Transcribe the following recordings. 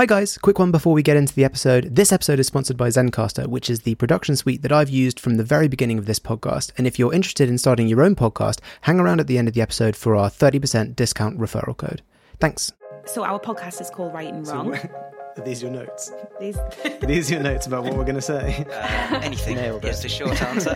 Hi, guys. Quick one before we get into the episode. This episode is sponsored by Zencastr, which is the production suite that I've used from the very beginning of this podcast. And if you're interested in starting your own podcast, hang around at the end of the episode for our 30% discount referral code. Thanks. So our podcast is called Write and Wrong. These are these your notes? These- Are these your notes about what we're going to say? Uh, anything Nailed is it. the short answer.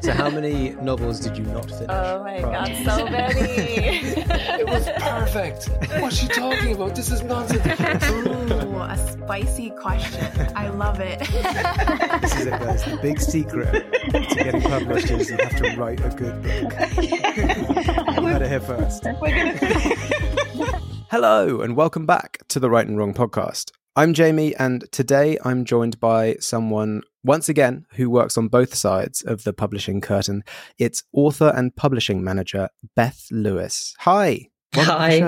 so, how many novels did you not finish? oh my prior god, so many. It was perfect. What's she talking about? This is nonsense. Ooh, a spicy question. I love it. This is it, guys. The big secret to getting published is you have to write a good book. you heard it here first. Hello, and welcome back to the Write and Wrong podcast. I'm Jamie, and today I'm joined by someone, once again, who works on both sides of the publishing curtain. It's author and publishing manager Beth Lewis. Hi. Welcome to the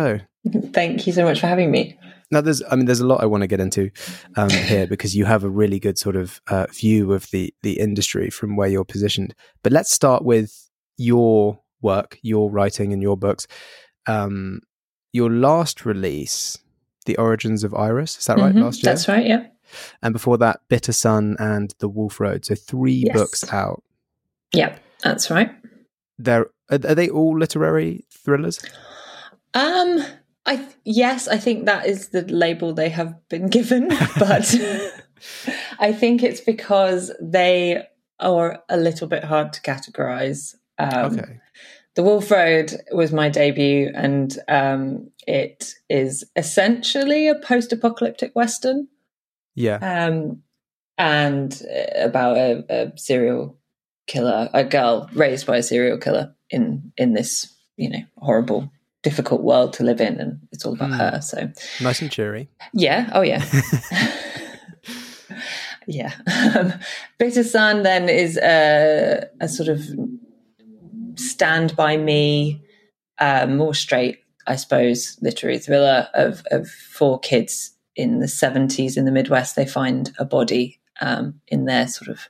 Hi. Thank you so much for having me. Now, there's, I mean, there's a lot I want to get into um, here because you have a really good sort of uh, view of the the industry from where you're positioned. But let's start with your work, your writing, and your books. Um, your last release, "The Origins of Iris," is that right? Mhm, Last year, That's right, yeah. and before that, "Bitter Sun" and "The Wolf Road." So three Yes. books out. Yeah, that's right. They're are, are they all literary thrillers? Um I th- yes, I think that is the label they have been given, but I think it's because they are a little bit hard to categorize. Um, okay. The Wolf Road was my debut, and um, it is essentially a post-apocalyptic western. Yeah. um, and uh, about a, a serial killer, a girl raised by a serial killer in in this you know horrible, difficult world to live in, and it's all about Hmm. her. So Nice and cheery. yeah, oh yeah. Yeah. Bitter Sun then is a, a sort of stand by me, uh, more straight, I suppose, literary thriller of, of four kids in the 70s in the Midwest. They find a body um, in their sort of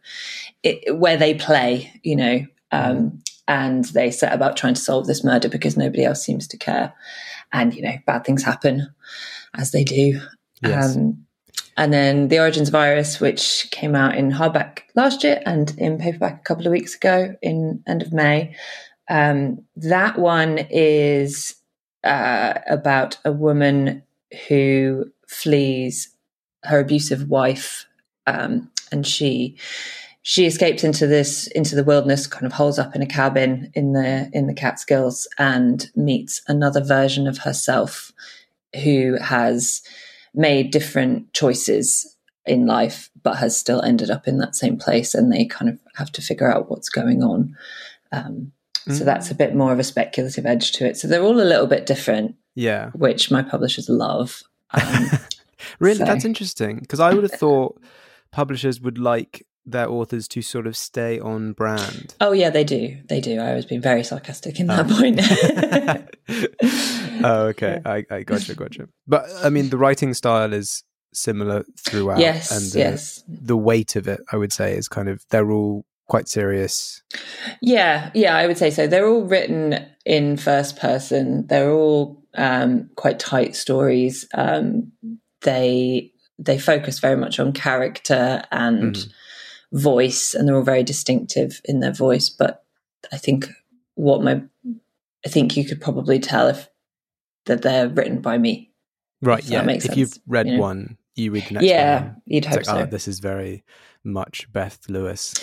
it, where they play, you know, um, and they set about trying to solve this murder because nobody else seems to care. And, you know, bad things happen as they do. Yes. Um, and then The Origins of Iris, which came out in hardback last year and in paperback a couple of weeks ago in end of May. Um, that one is uh, about a woman who flees her abusive wife, um, and she she escapes into this into the wilderness, kind of holes up in a cabin in the in the Catskills, and meets another version of herself who has made different choices in life, but has still ended up in that same place, and they kind of have to figure out what's going on. Um, so that's a bit more of a speculative edge to it. So they're all a little bit different, Yeah. which my publishers love. Um, Really, So- that's interesting because I would have thought publishers would like their authors to sort of stay on brand. oh yeah, they do. They do. I was being very sarcastic in that point. oh, okay. I, I gotcha, gotcha. But I mean, the writing style is similar throughout. yes, and the, yes. the weight of it, I would say, is kind of they're all quite serious. Yeah, yeah, I would say so. They're all written in first person. They're all um, quite tight stories. Um, they they focus very much on character and Mhm. voice, and they're all very distinctive in their voice. But I think what my I think you could probably tell if that they're written by me. Right. If that Yeah. makes If you've read you know? one, you read the next yeah, one. you'd It's hope like, so. oh, this is very much Beth Lewis.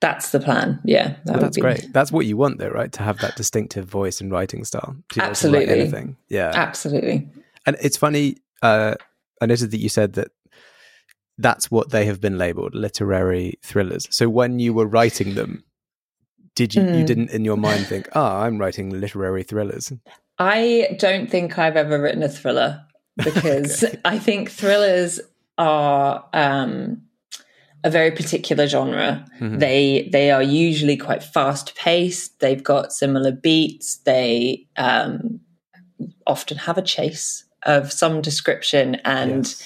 That's the plan. Yeah, that would that's be- great. That's what you want, though, right? To have that distinctive voice and writing style. To be to Absolutely. anything. Yeah. Absolutely. And it's funny. Uh, I noticed that you said that that's what they have been labeled literary thrillers. So when you were writing them, did you you Mm. didn't in your mind think, "Ah, I'm writing literary thrillers"? I don't think I've ever written a thriller because I think thrillers are um, a very particular genre. Mhm. They they are usually quite fast paced. They've got similar beats. They um, often have a chase of some description, and Yes.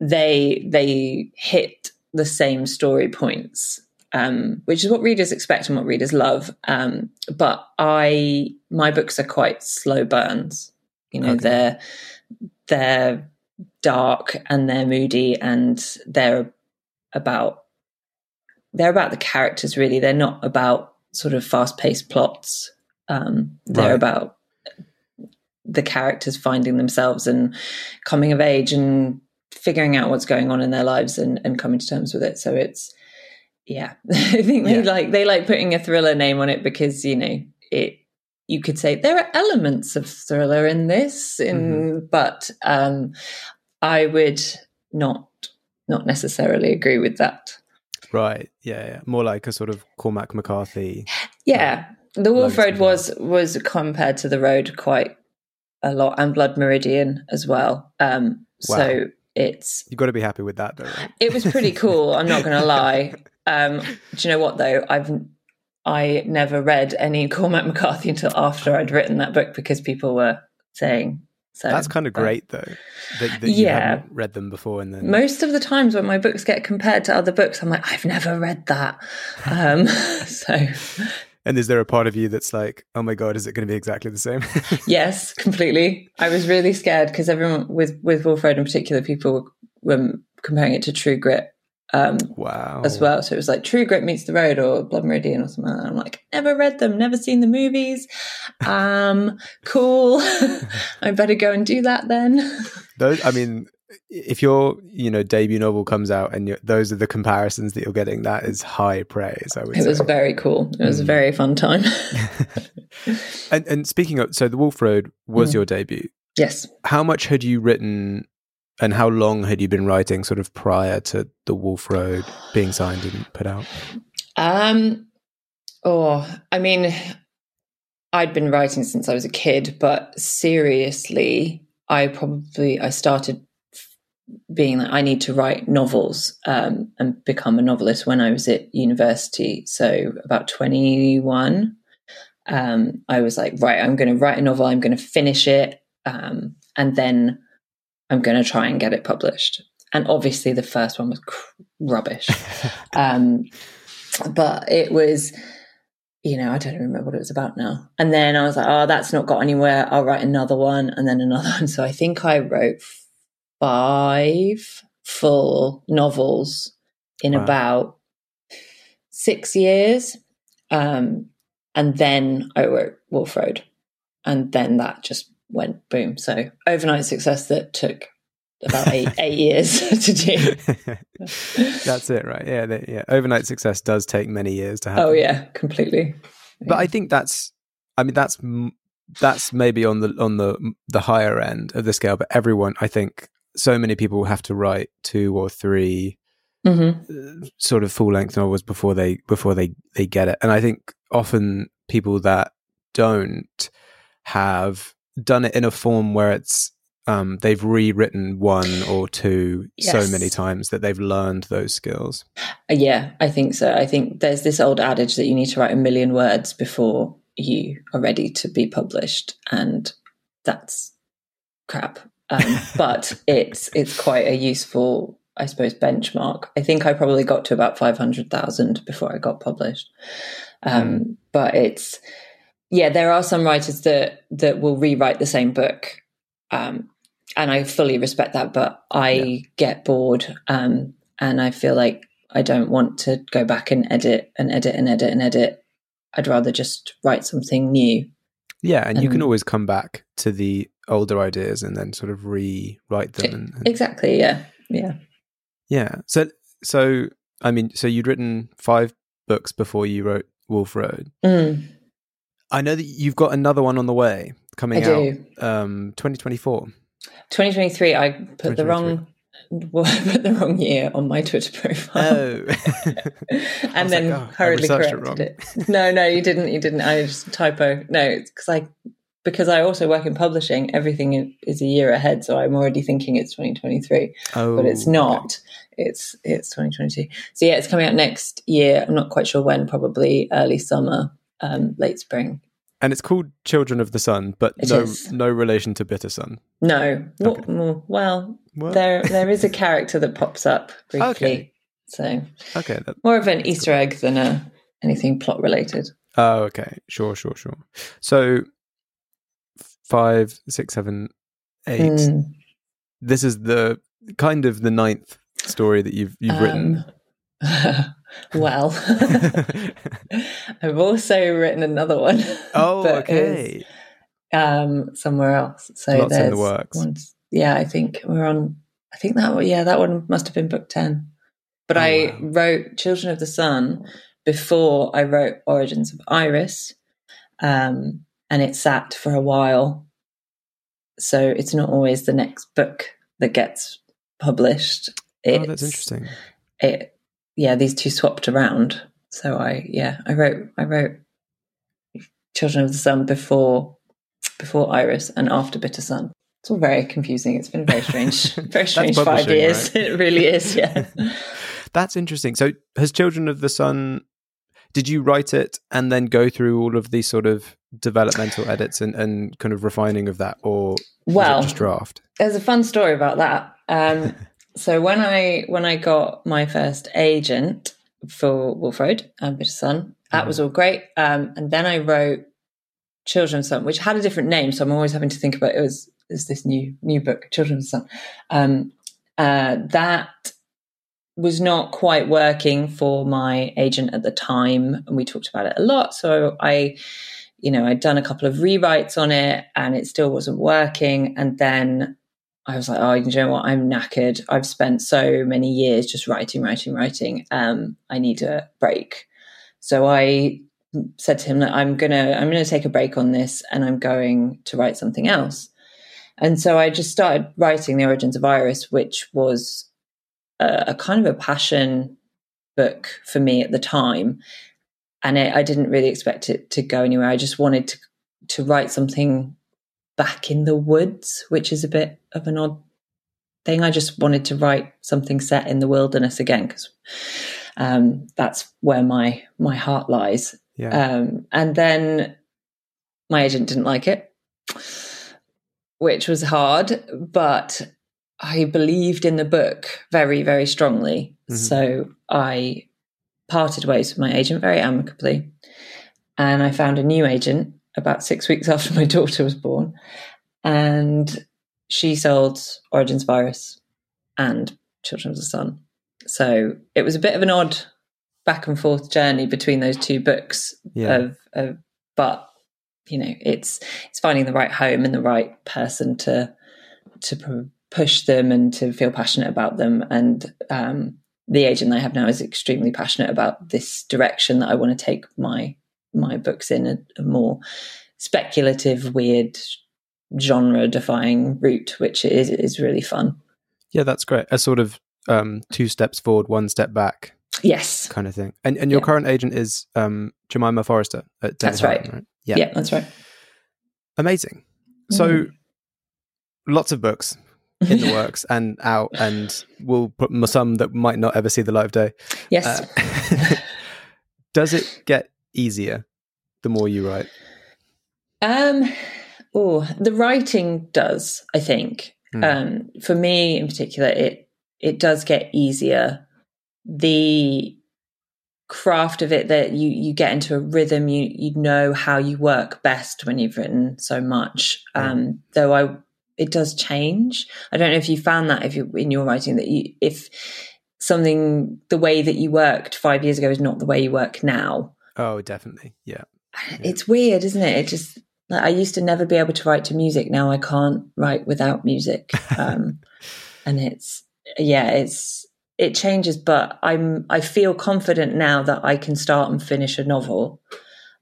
they they hit the same story points, um, which is what readers expect and what readers love. Um, but I my books are quite slow burns. You know, Okay. they're they're dark and they're moody and they're about they're about the characters really. They're not about sort of fast paced plots. Um, they're Right. about the characters finding themselves and coming of age and figuring out what's going on in their lives and, and coming to terms with it. So it's yeah. I think they Yeah. like they like putting a thriller name on it because, you know, it you could say there are elements of thriller in this, in but um I would not not necessarily agree with that. Right. Yeah, yeah. More like a sort of Cormac McCarthy. Yeah, the Wolf Road was was compared to the road quite a lot, and Blood Meridian as well. Um, Wow. So it's You've got to be happy with that, though, right? it was pretty cool. I'm not going to lie. Um, do you know what though? I've I never read any Cormac McCarthy until after I'd written that book because people were saying so. That's kind of great, though. That, that you Yeah. read them before, and then Most of the times when my books get compared to other books, I'm like, I've never read that. Um, so and is there a part of you that's like, oh my god, is it going to be exactly the same? Yes, completely. I was really scared because everyone with with Wolf Road in particular, people were comparing it to True Grit um, wow. as well. So it was like True Grit meets The Road or Blood Meridian or something. Like that. I'm like, never read them, never seen the movies. Um, cool. I better go and do that then. Those, I mean, if your you know debut novel comes out and you're, those are the comparisons that you're getting, that is high praise. I would It say. was very cool. It was a Mm. very fun time. and and speaking of, so the Wolf Road was Mm. your debut. yes. How much had you written, and how long had you been writing, sort of prior to the Wolf Road being signed and put out? Um, oh, I mean, I'd been writing since I was a kid, but seriously, I probably I started being like I need to write novels um, and become a novelist when I was at university. So about twenty one, um, I was like, right, I'm going to write a novel. I'm going to finish it, um, and then I'm going to try and get it published. And obviously, the first one was cr- rubbish. um, but it was, you know, I don't even remember what it was about now. And then I was like, oh, that's not got anywhere. I'll write another one and then another one. So I think I wrote five full novels in Wow. about six years. Um, and then I wrote Wolf Road. And then that just went boom. So overnight success that took about eight, eight years to do. That's it, right? Yeah, they, yeah. Overnight success does take many years to happen. Oh yeah, completely. but I think that's, I mean, that's that's maybe on the on the the higher end of the scale. But everyone, I think, so many people have to write two or three hmm uh, sort of full length novels before they before they they get it. And I think often people that don't have done it in a form where it's um, they've rewritten one or two so many times that they've learned those skills. Uh, Yeah, I think so. I think there's this old adage that you need to write a million words before you are ready to be published, and that's crap. Um, but it's it's quite a useful, I suppose, benchmark. I think I probably got to about five hundred thousand before I got published. Um, But it's yeah, there are some writers that that will rewrite the same book, um, and I fully respect that. But I Yeah. get bored, um, and I feel like I don't want to go back and edit and edit and edit and edit. I'd rather just write something new. Yeah, and you can Um, always come back to the older ideas and then sort of rewrite them. And, and- Exactly. Yeah. Yeah. yeah. So so I mean, so you'd written five books before you wrote Wolf Road. Mm, I know that you've got another one on the way coming I out, do. um, 2024. 2023. I put the 2023. wrong. put the wrong year on my Twitter profile. Oh, and then like, oh, hurriedly researched it corrected it, No, no, you didn't. You didn't. I just typo. No, it's because I because I also work in publishing. Everything is a year ahead, so I'm already thinking it's 2023, oh, but it's okay. not. It's it's 2022. So yeah, it's coming out next year. I'm not quite sure when. Probably early summer, um, late spring. And it's called Children of the Sun, but It no, is. no relation to Bitter Sun. No, Okay. Well, well, there there is a character that pops up briefly. Okay. So Okay. That, more of an Easter egg than a anything plot related. oh, okay. Sure, sure, sure. So five, six, seven, eight. Mm. this is the kind of the ninth story that you've you've written. Well, I've also written another one. oh, okay. um, somewhere else. So Lots in the works. ones- yeah, I think we're on. I think that one- yeah, that one must have been book ten. But Oh, I wow. wrote Children of the Sun before I wrote Origins of Iris, um, and it sat for a while. So it's not always the next book that gets published. Oh, It's, that's interesting. It, yeah, these two swapped around. So I, yeah, I wrote, I wrote Children of the Sun before, before Iris and after Bitter Sun. It's all very confusing. It's been a very strange, very strange five years. right? It really is. Yeah. That's interesting. So, has Children of the Sun? Did you write it and then go through all of these sort of developmental edits and, and kind of refining of that, or Well, just draft? there's a fun story about that. Um, so when I when I got my first agent for Wolf Road and Bitter Sun, that was all great. Um, and then I wrote Children's Sun, which had a different name. So I'm always having to think about it was is this new new book, Children's Sun. Um, uh, that was not quite working for my agent at the time, and we talked about it a lot. So I you know, I'd done a couple of rewrites on it and it still wasn't working. And then I was like, oh, you know what? I'm knackered. I've spent so many years just writing, writing, writing. Um, I need a break. So I said to him that I'm gonna I'm gonna take a break on this and I'm going to write something else. And so I just started writing the origins of Iris, which was a, a kind of a passion book for me at the time and it, I didn't really expect it to go anywhere. I just wanted to to write something back in the woods, which is a bit of an odd thing. I just wanted to write something set in the wilderness again because um, that's where my my heart lies. Yeah. Um, and then my agent didn't like it, which was hard, but I believed in the book very, very strongly. Mhm. So I parted ways with my agent very amicably. And I found a new agent about six weeks after my daughter was born. And she sold Origins of Iris and Children of the Sun. So it was a bit of an odd back and forth journey between those two books Yeah. of, of but you know it's it's finding the right home and the right person to to pu- push them and to feel passionate about them and um the agent I have now is extremely passionate about this direction that I want to take my my books in a, a more speculative, weird, genre defying route, which is is really fun. yeah, that's great. A sort of um, two steps forward, one step back Yes, kind of thing. And and your Yeah. current agent is um, Jemima Forrester at David Higham, right. Yeah. yeah. that's right. Amazing. So Mm. lots of books in the works and out, and we'll put some that might not ever see the light of day. yes, Uh, does it get easier the more you write? Um, oh, the writing does. I think Hmm. um, for me in particular, it it does get easier. The craft of it that you you get into a rhythm. You you know how you work best when you've written so much. Um, though I it does change. I don't know if you found that if you in your writing that you if something the way that you worked five years ago is not the way you work now Oh, definitely. Yeah. it's weird, isn't it? It just like, I used to never be able to write to music. Now I can't write without music, um, and it's yeah, it's it changes. But I'm I feel confident now that I can start and finish a novel.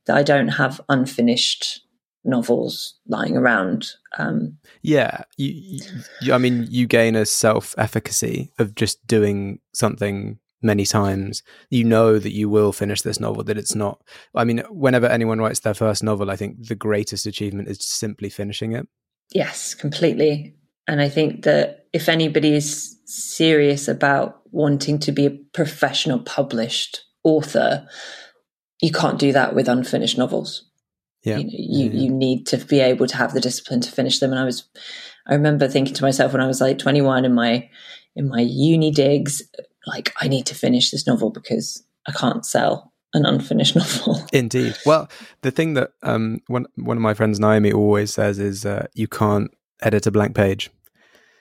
That I don't have unfinished novels lying around. Um, Yeah, you, you, I mean, you gain a self efficacy of just doing something many times. You know that you will finish this novel. That it's not. I mean, whenever anyone writes their first novel, I think the greatest achievement is simply finishing it. Yes, completely. And I think that if anybody is serious about wanting to be a professional published author, you can't do that with unfinished novels. Yeah, You, know, you, you need to be able to have the discipline to finish them. And I was, I remember thinking to myself when I was like 21 in my, in my uni digs, like I need to finish this novel because I can't sell an unfinished novel. Indeed. Well, the thing that um, one one of my friends Naomi always says is uh, you can't edit a blank page.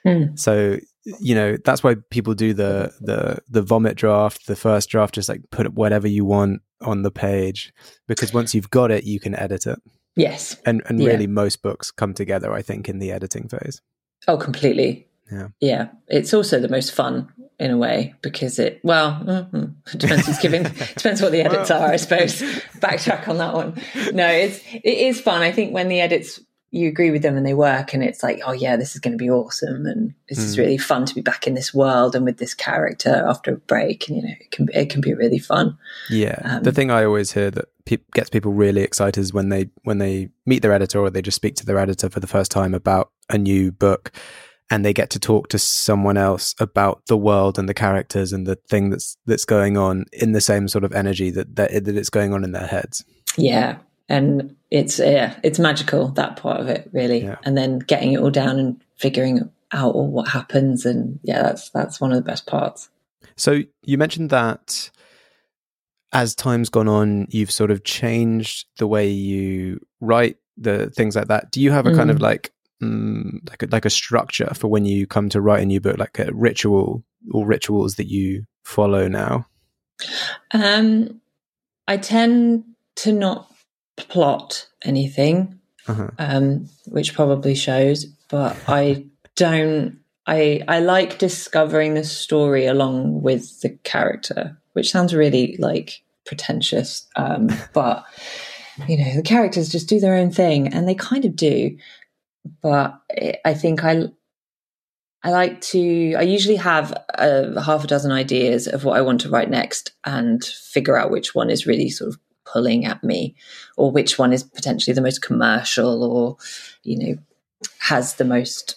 Mm. So you know that's why people do the the the vomit draft, the first draft, just like put whatever you want on the page because once you've got it, you can edit it. Yes. And and Yeah. really, most books come together, I think, in the editing phase. Oh, completely. Yeah. Yeah. It's also the most fun in a way because it, well, mhm, depends who's giving, depends what the edits are, I suppose. Backtrack on that one. No, it's, it is fun. I think when the edits, you agree with them and they work and it's like, oh yeah, this is going to be awesome. And this is Mm. really fun to be back in this world and with this character after a break. And, you know, it can, it can be really fun. Yeah, Um, the thing I always hear that pe- gets people really excited is when they when they meet their editor or they just speak to their editor for the first time about a new book, and they get to talk to someone else about the world and the characters and the thing that's that's going on in the same sort of energy that that, that it's going on in their heads. Yeah. And it's, yeah, it's magical, that part of it, really. Yeah. And then getting it all down and figuring out all what happens. And yeah, that's, that's one of the best parts. So you mentioned that as time's gone on, you've sort of changed the way you write the things like that. Do you have a kind of Mm. like mm, like a, like a structure for when you come to write a new book, like a ritual or rituals that you follow now? Um, I tend to not plot anything, Uh-huh. um, which probably shows, but I don't. I I like discovering the story along with the character, which sounds really like pretentious, um, but you know the characters just do their own thing, and they kind of do. But I- think I I like to, I usually have a half a dozen ideas of what I want to write next and figure out which one is really sort of pulling at me or which one is potentially the most commercial or, you know, has the most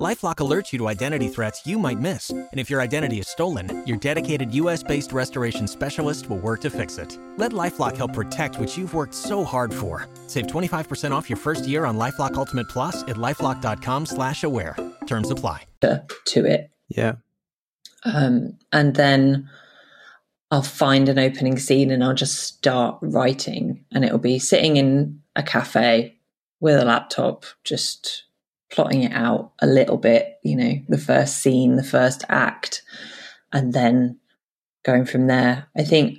Lifelock alerts you to identity threats you might miss. And if your identity is stolen, your dedicated US based restoration specialist will work to fix it. Let Lifelock help protect what you've worked so hard for. Save 25% off your first year on Lifelock Ultimate Plus at lifelock.com slash aware. Terms apply. to it. Yeah. Um, and then I'll find an opening scene and I'll just start writing. And it'll be sitting in a cafe with a laptop, just plotting it out a little bit, you know, the first scene, the first act, and then going from there. I think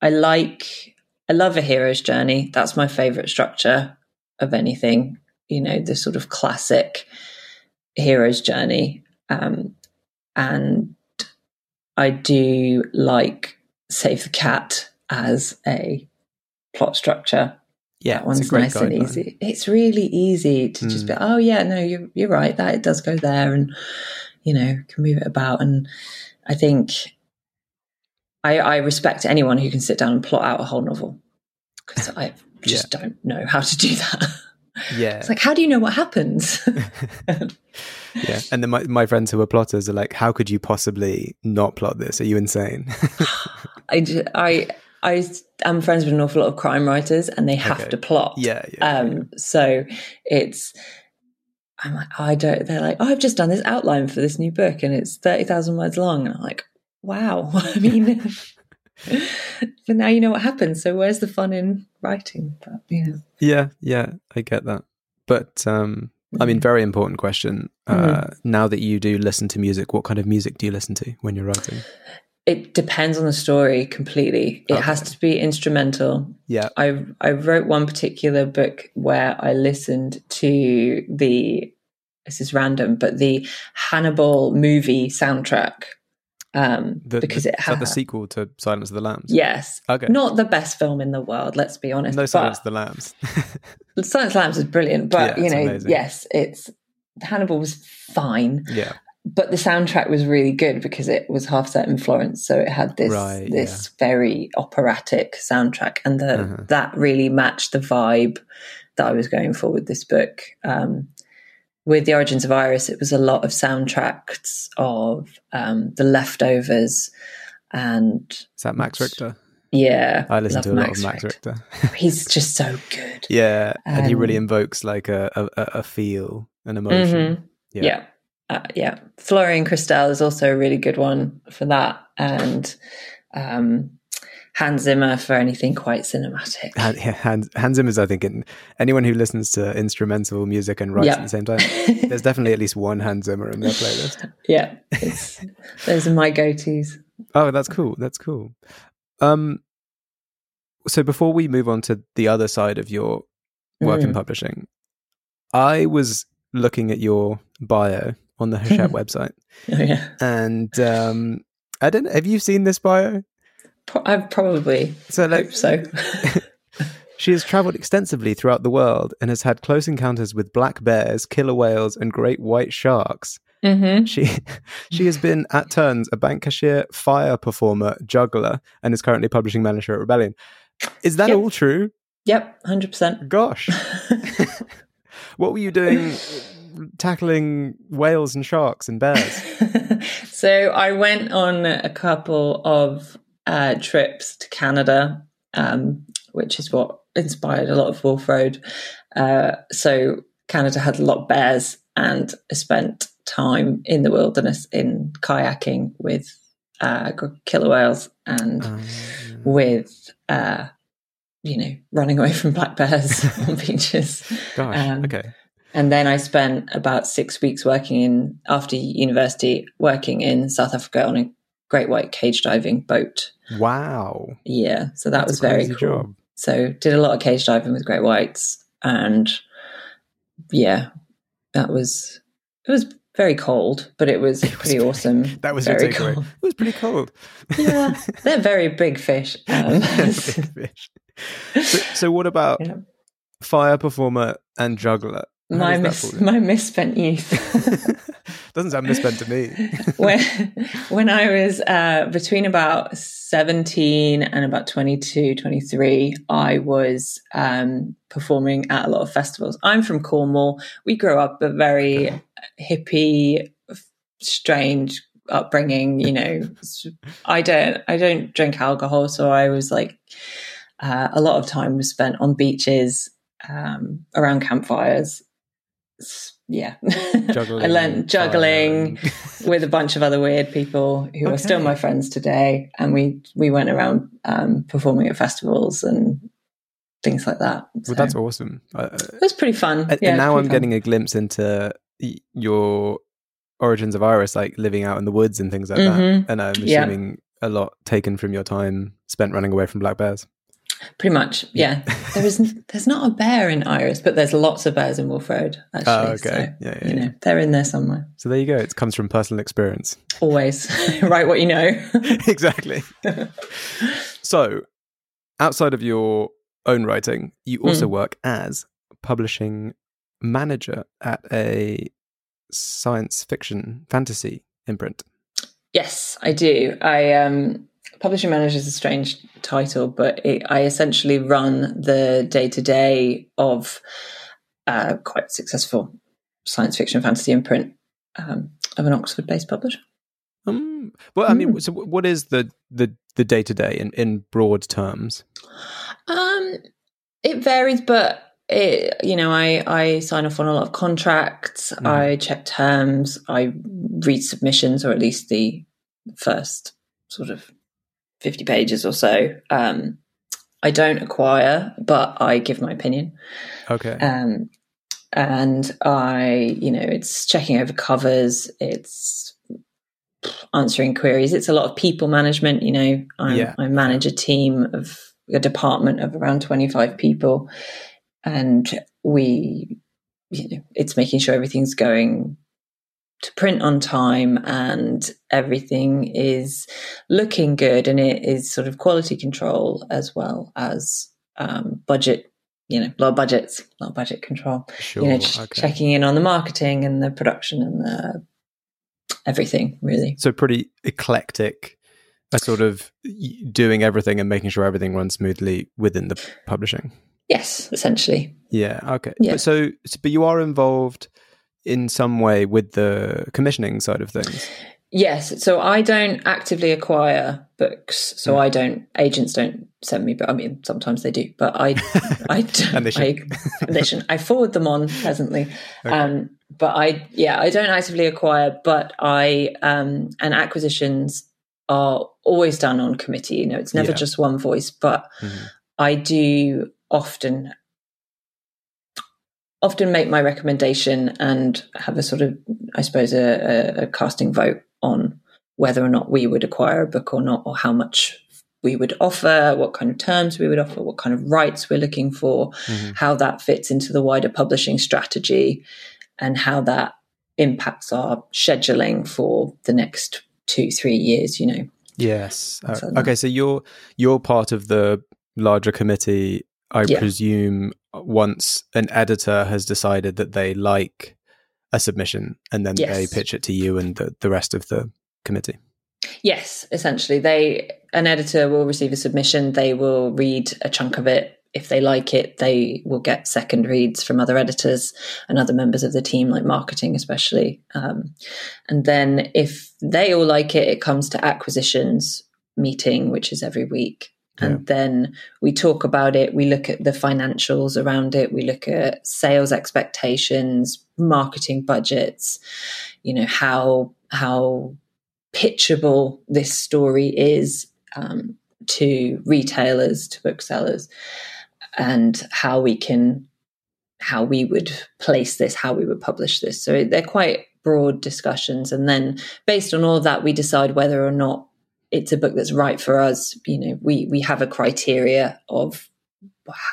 I like, I love a hero's journey. That's my favorite structure of anything, you know, the sort of classic hero's journey. Um, and I do like Save the Cat as a plot structure. Yeah. that it's one's nice and easy. It's really easy to just Mm. be, oh yeah, no, you're you're right. That it does go there, and you know can move it about. And I think I, I respect anyone who can sit down and plot out a whole novel because I just don't know how to do that. Yeah. It's like, how do you know what happens? yeah. And then my, my friends who are plotters are like, how could you possibly not plot this? Are you insane? I, I, I am friends with an awful lot of crime writers and they have Okay. to plot. yeah. Yeah. Um, so it's, I'm like, I don't, they're like, oh, I've just done this outline for this new book and it's 30,000 words long. And I'm like, wow. I mean, but now you know what happens. So where's the fun in writing? But, know. Yeah, yeah, I get that. But um, I mean, very important question. Uh, Now that you do listen to music, what kind of music do you listen to when you're writing? It depends on the story completely. It has to be instrumental. Yeah, I I wrote one particular book where I listened to the this is random, but the Hannibal movie soundtrack um, the, because the, it had the sequel to Silence of the Lambs. yes, Okay. not the best film in the world. Let's be honest. no Silence of the Lambs. Silence of the Lambs is brilliant, but Yeah, you know, amazing. yes, it's Hannibal was fine, yeah, but the soundtrack was really good because it was half set in Florence, so it had this Right, this very operatic soundtrack, and the, Uh-huh. that really matched the vibe that I was going for with this book. Um, with the origins of Iris, it was a lot of soundtracks of um, the leftovers, and is that Max Richter? yeah, I listen to a lot of Max Richter. He's just so good. yeah, and he really Um, invokes like a a, a- feel, an emotion. Mhm. Yeah. Uh, yeah, Florian Christl is also a really good one for that, and um, Hans Zimmer for anything quite cinematic. Yeah, Hans, Hans Zimmer's, I think, in anyone who listens to instrumental music and writes Yeah. at the same time, there's definitely at least one Hans Zimmer in their playlist. yeah, it's, those are my go-tos. Oh, that's cool. That's cool. Um, so before we move on to the other side of your work in Mm. publishing, I was looking at your bio on the Hachette website, Oh yeah, and um, I don't. Have you seen this bio? Pro- I probably So, like, hope so. She has traveled extensively throughout the world and has had close encounters with black bears, killer whales, and great white sharks. hmm She she has been at turns a bank cashier, fire performer, juggler, and is currently publishing manager at Rebellion. Is that Yep. all true? Yep, hundred percent. Gosh, what were you doing tackling whales and sharks and bears? so I went on a couple of uh, trips to Canada, um, which is what inspired a lot of Wolf Road. Uh, so Canada had a lot of bears, and I spent time in the wilderness in kayaking with uh, killer whales and Um, with. Uh, you know, running away from black bears on beaches. gosh, Um, okay. And then I spent about six weeks working in, after university, working in South Africa on a great white cage diving boat. Wow, Yeah. So that That's was very cool. job. So did a lot of cage diving with great whites. And yeah, that was, it was very cold, but it was pretty awesome. That was very cold. It was pretty cold. Yeah. They're very big fish. Um, Big fish. So, so what about Yeah. fire performer and juggler? My, mis- my misspent youth. Doesn't sound misspent to me. when when I was uh, between about 17 and about 22, 23, I was um, performing at a lot of festivals. I'm from Cornwall. We grew up a very hippie, strange upbringing. You know, I don't I don't drink alcohol, so I was like uh, a lot of time was spent on beaches um, around campfires. Yeah, Juggling, I learned juggling with a bunch of other weird people who are still my friends today, and we we went around um, performing at festivals and things like that. Well, that's awesome. Uh, it was pretty fun. and, Yeah, and now I'm fun. getting a glimpse into your origins of Iris, like living out in the woods and things like that. Mhm. And I'm Yeah. assuming a lot taken from your time spent running away from black bears. Pretty much. Yeah, there is there's not a bear in Iris, but there's lots of bears in Wolf Road. Actually, Oh, okay. so, Yeah, yeah, you know they're in there somewhere. So there you go. It comes from personal experience. Always write what you know. exactly. so, outside of your own writing, you also Mm. work as publishing manager at a science fiction fantasy imprint. Yes, I do. I um, publishing manager is a strange title, but it, I essentially run the day to day of uh, quite successful science fiction fantasy imprint um, of an Oxford based publisher. Um, well, I mean, Mm. so what is the the the day to day in in broad terms? Um, it varies, but it, you know, I I sign off on a lot of contracts. Mm. I check terms. I read submissions, or at least the first sort of fifty pages or so. Um, I don't acquire, but I give my opinion. Okay. Um, and I, you know, it's checking over covers. It's answering queries. It's a lot of people management. You know, Yeah. I manage a team of a department of around 25 people, and we, you know, it's making sure everything's going to print on time and everything is looking good and it is sort of quality control as well as um, budget you know a lot of budgets of budget control sure. you know ch- okay. checking in on the marketing and the production and the everything really So pretty eclectic. A sort of doing everything and making sure everything runs smoothly within the publishing. yes essentially Yeah. Okay. Yeah. But so, but you are involved in some way with the commissioning side of things. yes so i don't actively acquire books so Hmm. i don't agents don't send me but i mean sometimes they do but i i they should. I, they shouldn't. I forward them on pleasantly Okay. um but I yeah I don't actively acquire, but I um and acquisitions are always done on committee. You know, it's never Yeah. just one voice, but Mhm. I do often often make my recommendation and have a sort of I suppose a, a, casting vote on whether or not we would acquire a book or not, or how much we would offer, what kind of terms we would offer, what kind of rights we're looking for, Mhm. how that fits into the wider publishing strategy, and how that impacts our scheduling for the next two, three years, you know. Yes. Uh, So okay, so you're you're part of the larger committee. I Yeah. presume once an editor has decided that they like a submission, and then they pitch it to you and the, the rest of the committee. Yes, essentially, they an editor will receive a submission. They will read a chunk of it. If they like it, they will get second reads from other editors and other members of the team, like marketing, especially. Um, and then, if they all like it, it comes to acquisitions meeting, which is every week. And then we talk about it. We look at the financials around it. We look at sales expectations, marketing budgets. You know how how pitchable this story is um, to retailers, to booksellers, and how we can, how we would place this, how we would publish this. So they're quite broad discussions, and then based on all of that, we decide whether or not it's a book that's right for us. You know, we we have a criteria of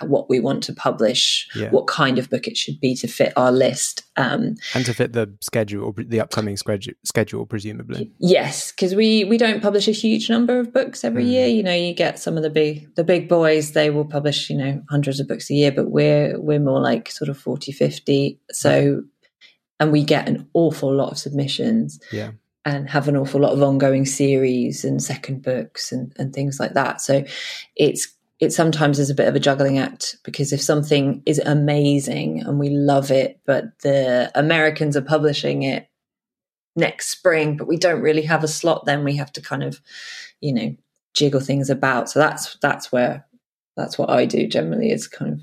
what we want to publish, Yeah. what kind of book it should be to fit our list. Um, And to fit the schedule, the upcoming schedule, presumably. Yes, because we we don't publish a huge number of books every Mm. year. You know, you get some of the big the big boys, they will publish, you know, hundreds of books a year, but we're we're more like sort of 40, 50. So and we get an awful lot of submissions Yeah. And have an awful lot of ongoing series and second books and, and things like that. So it's it sometimes is a bit of a juggling act because if something is amazing and we love it, but the Americans are publishing it next spring, but we don't really have a slot, then we have to kind of, you know, jiggle things about. So that's that's where that's what I do generally is kind of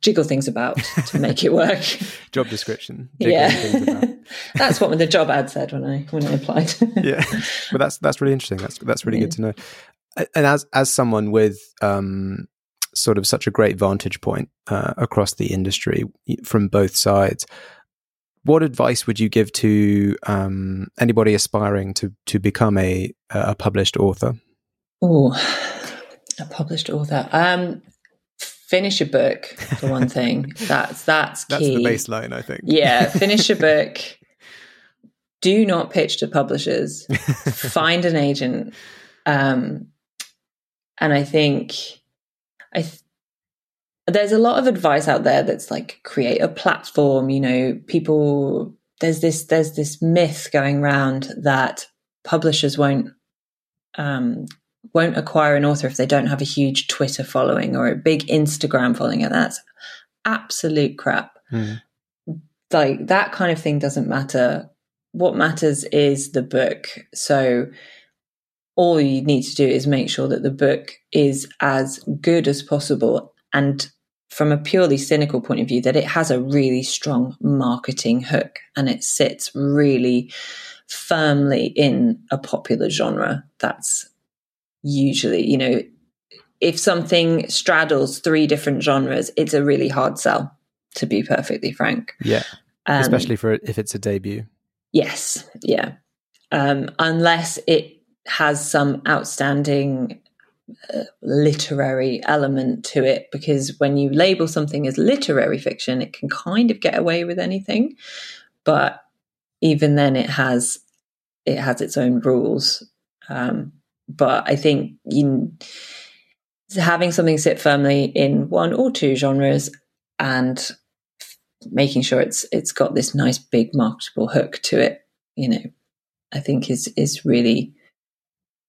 jiggle things about to make it work. Job description. yeah. about. that's what the job ad said when I when I applied. yeah but that's that's really interesting that's that's really good to know and as as someone with um sort of such a great vantage point uh, across the industry from both sides what advice would you give to um anybody aspiring to to become a a published author Oh, a published author. Um, finish a book for one thing. That's that's key. that's the baseline i think Yeah, finish a book. Do not pitch to publishers. Find an agent. Um, and I think I th- there's a lot of advice out there that's like create a platform. You know, people there's this there's this myth going around that publishers won't um, won't acquire an author if they don't have a huge Twitter following or a big Instagram following, and that's absolute crap Mm. like that kind of thing doesn't matter. What matters is the book. So all you need to do is make sure that the book is as good as possible and from a purely cynical point of view that it has a really strong marketing hook and it sits really firmly in a popular genre that's usually you know if something straddles three different genres it's a really hard sell to be perfectly frank yeah um, especially for if it's a debut Yes, yeah. Um, unless it has some outstanding uh, literary element to it, because when you label something as literary fiction, it can kind of get away with anything. But even then, it has it has its own rules. Um, but I think you having something sit firmly in one or two genres and making sure it's it's got this nice big marketable hook to it you know i think is is really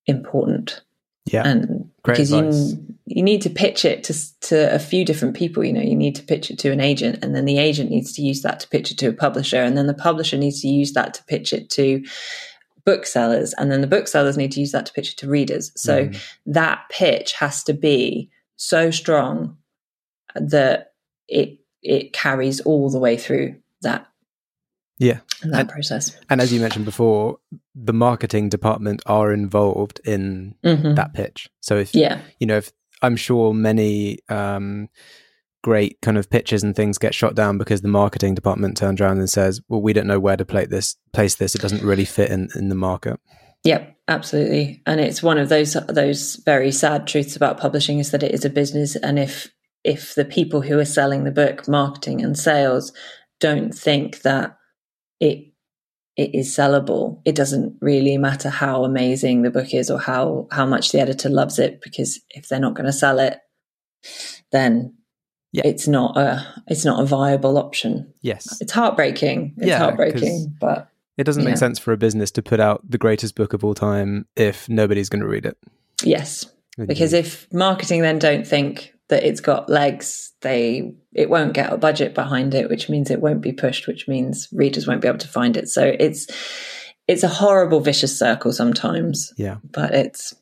important yeah and Great because advice. you you need to pitch it to to a few different people you know you need to pitch it to an agent and then the agent needs to use that to pitch it to a publisher and then the publisher needs to use that to pitch it to booksellers and then the booksellers need to use that to pitch it to readers so Mhm. that pitch has to be so strong that it it carries all the way through that Yeah. that And- process. And as you mentioned before, the marketing department are involved in Mhm. that pitch. So if Yeah, you know, if I'm sure many um, great kind of pitches and things get shot down because the marketing department turns around and says, "Well, we don't know where to this. Place this. It doesn't really fit in in the market." Yep, absolutely. And it's one of those those very sad truths about publishing is that it is a business and if if the people who are selling the book, marketing and sales don't think that it it is sellable, it doesn't really matter how amazing the book is or how how much the editor loves it because if they're not going to sell it then Yeah. it's not a it's not a viable option. Yes, It's heartbreaking. It's Yeah, heartbreaking, but it doesn't make sense for a business to put out the greatest book of all time if nobody's going to read it. yes, because if marketing then don't think that it's got legs they it won't get a budget behind it which means it won't be pushed which means readers won't be able to find it so it's it's a horrible vicious circle sometimes yeah, but it's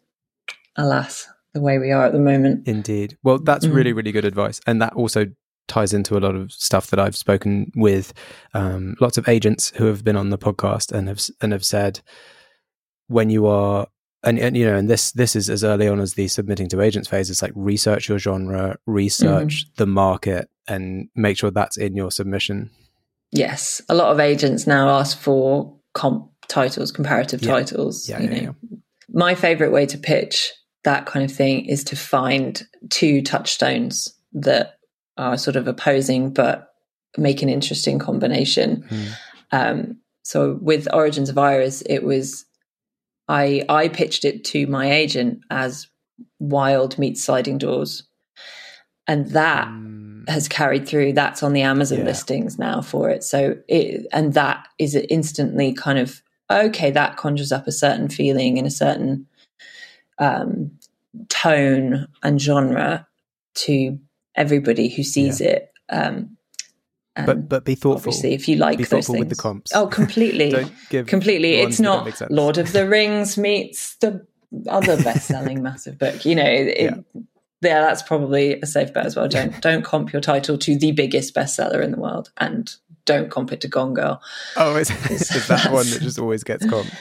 alas the way we are at the moment Indeed. Well, that's Mm. really, really good advice. And that also ties into a lot of stuff that I've spoken with um, lots of agents who have been on the podcast and have and have said when you are and, and you know and this this is as early on as the submitting to agents phase it's like research your genre research Mm-hmm. the market and make sure that's in your submission yes a lot of agents now ask for comp titles comparative Yeah. titles Yeah, you yeah, know my favorite way to pitch that kind of thing is to find two touchstones that are sort of opposing but make an interesting combination. Mm. Um, so with Origins of Iris, it was I I pitched it to my agent as Wild meets Sliding Doors, and that Mm. has carried through. That's on the Amazon Yeah. listings now for it. So it and that is instantly kind of okay. That conjures up a certain feeling and a certain um, tone and genre to everybody who sees it. Um, but but be thoughtful obviously, if you like be those thoughtful with the things- comps oh, completely, don't give completely. It's not. Lord of the Rings meets the other best-selling massive book. You know, it, Yeah. yeah, that's probably a safe bet as well. Don't don't comp your title to the biggest bestseller in the world, and don't comp it to Gone Girl. oh it's, it's that one that just always gets comped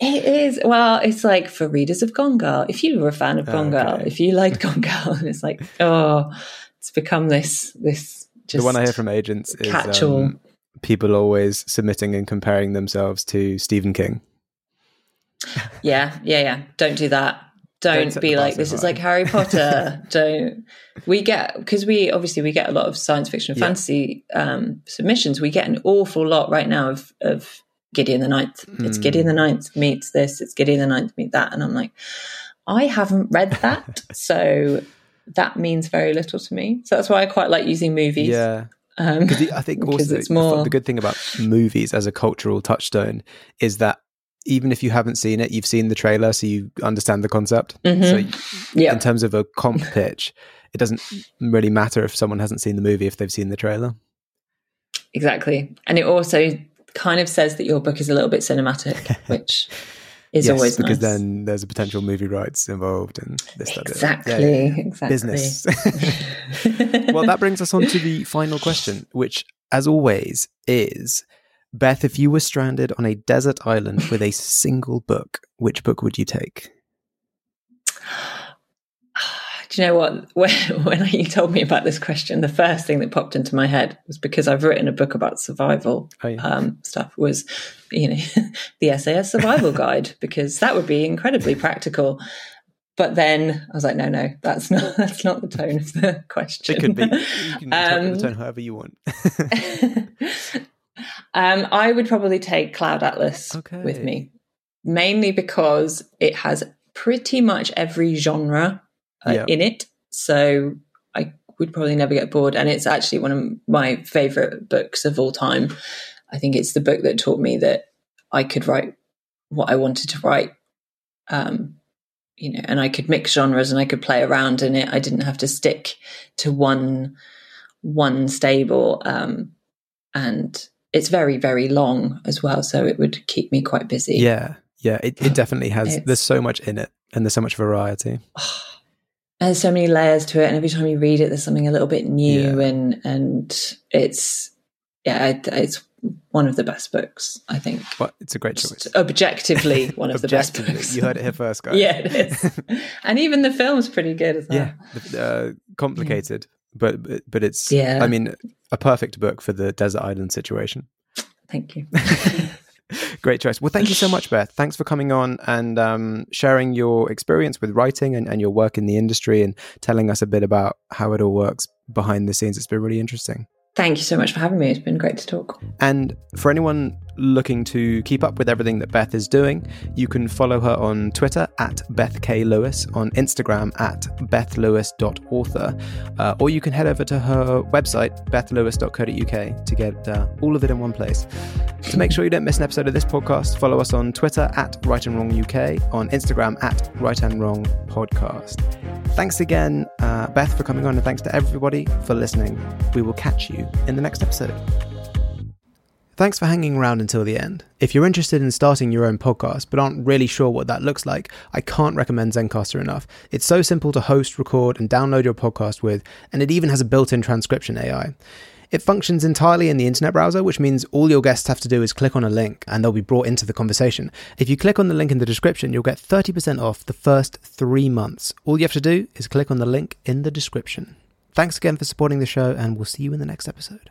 It is well, it's like for readers of Gone Girl. If you were a fan of Gone Girl, Okay. if you liked Gone Girl, it's like oh, it's become this this just the one I hear from agents is catch-all. um, people always submitting and comparing themselves to Stephen King. Yeah, yeah, yeah. Don't do that. Don't, Don't be like this is like Harry Potter. Don't we get because we obviously we get a lot of science fiction and Yeah. fantasy um, submissions. We get an awful lot right now of of Gideon the Ninth. It's Mm. Gideon the Ninth meets this. It's Giddy Gideon the Ninth meet that, and I'm like, I haven't read that, so that means very little to me. So that's why I quite like using movies. Yeah, um, because I think also it's the- more the good thing about movies as a cultural touchstone is that even if you haven't seen it, you've seen the trailer, so you understand the concept. So Mhm. yeah, in terms of a comp pitch, it doesn't really matter if someone hasn't seen the movie if they've seen the trailer. Exactly. And it also kind of says that your book is a little bit cinematic, which is yes, always because nice. then there's a potential movie rights involved and this exactly, yeah, yeah. exactly. business. well, that brings us on to the final question, which, as always, is Beth, if you were stranded on a desert island with a single book, which book would you take? Do you know what? When, when you told me about this question, the first thing that popped into my head was because I've written a book about survival Oh, yeah. um, stuff. Was you know the SAS Survival Guide because that would be incredibly practical. But then I was like, no, no, that's not that's not the tone of the question. It could be. You can Um, the tone however you want. um, I would probably take Cloud Atlas Okay. with me, mainly because it has pretty much every genre uh, Yeah. in it. So I would probably never get bored. And it's actually one of my favorite books of all time. I think it's the book that taught me that I could write what I wanted to write. Um, you know, and I could mix genres and I could play around in it. I didn't have to stick to one one stable. Um, and it's very, very long as well. So it would keep me quite busy. yeah, yeah, it, it definitely has. It's- there's so much in it, and there's so much variety. There's so many layers to it. And every time you read it, there's something a little bit new. Yeah. And, and it's, yeah, it, it's one of the best books. I think. but it's a great choice. Just objectively, one of the best books. you heard it here first, guys. yeah, it is. and even the film's pretty good as well. yeah, uh, complicated, but but- but it's Yeah. I mean, a perfect book for the desert island situation. Thank you. Great choice. Well, thank you so much, Beth. Thanks for coming on and um, sharing your experience with writing and, and your work in the industry and telling us a bit about how it all works behind the scenes. It's been really interesting. Thank you so much for having me. It's been great to talk. And for anyone looking to keep up with everything that Beth is doing, you can follow her on Twitter at Beth K. Lewis, on Instagram at bethlewis.author, uh, or you can head over to her website, bethlewis.co.uk, to get uh, all of it in one place. To make sure you don't miss an episode of this podcast, follow us on Twitter at Write and Wrong UK, on Instagram at Write and Wrong Podcast. Thanks again, uh, Beth, for coming on, and thanks to everybody for listening. We will catch you in the next episode. Thanks for hanging around until the end. If you're interested in starting your own podcast but aren't really sure what that looks like, I can't recommend Zencastr enough. It's so simple to host, record, and download your podcast with, and it even has a built in transcription AI. It functions entirely in the internet browser, which means all your guests have to do is click on a link and they'll be brought into the conversation. If you click on the link in the description, you'll get 30% off the first three months. All you have to do is click on the link in the description. Thanks again for supporting the show, and we'll see you in the next episode.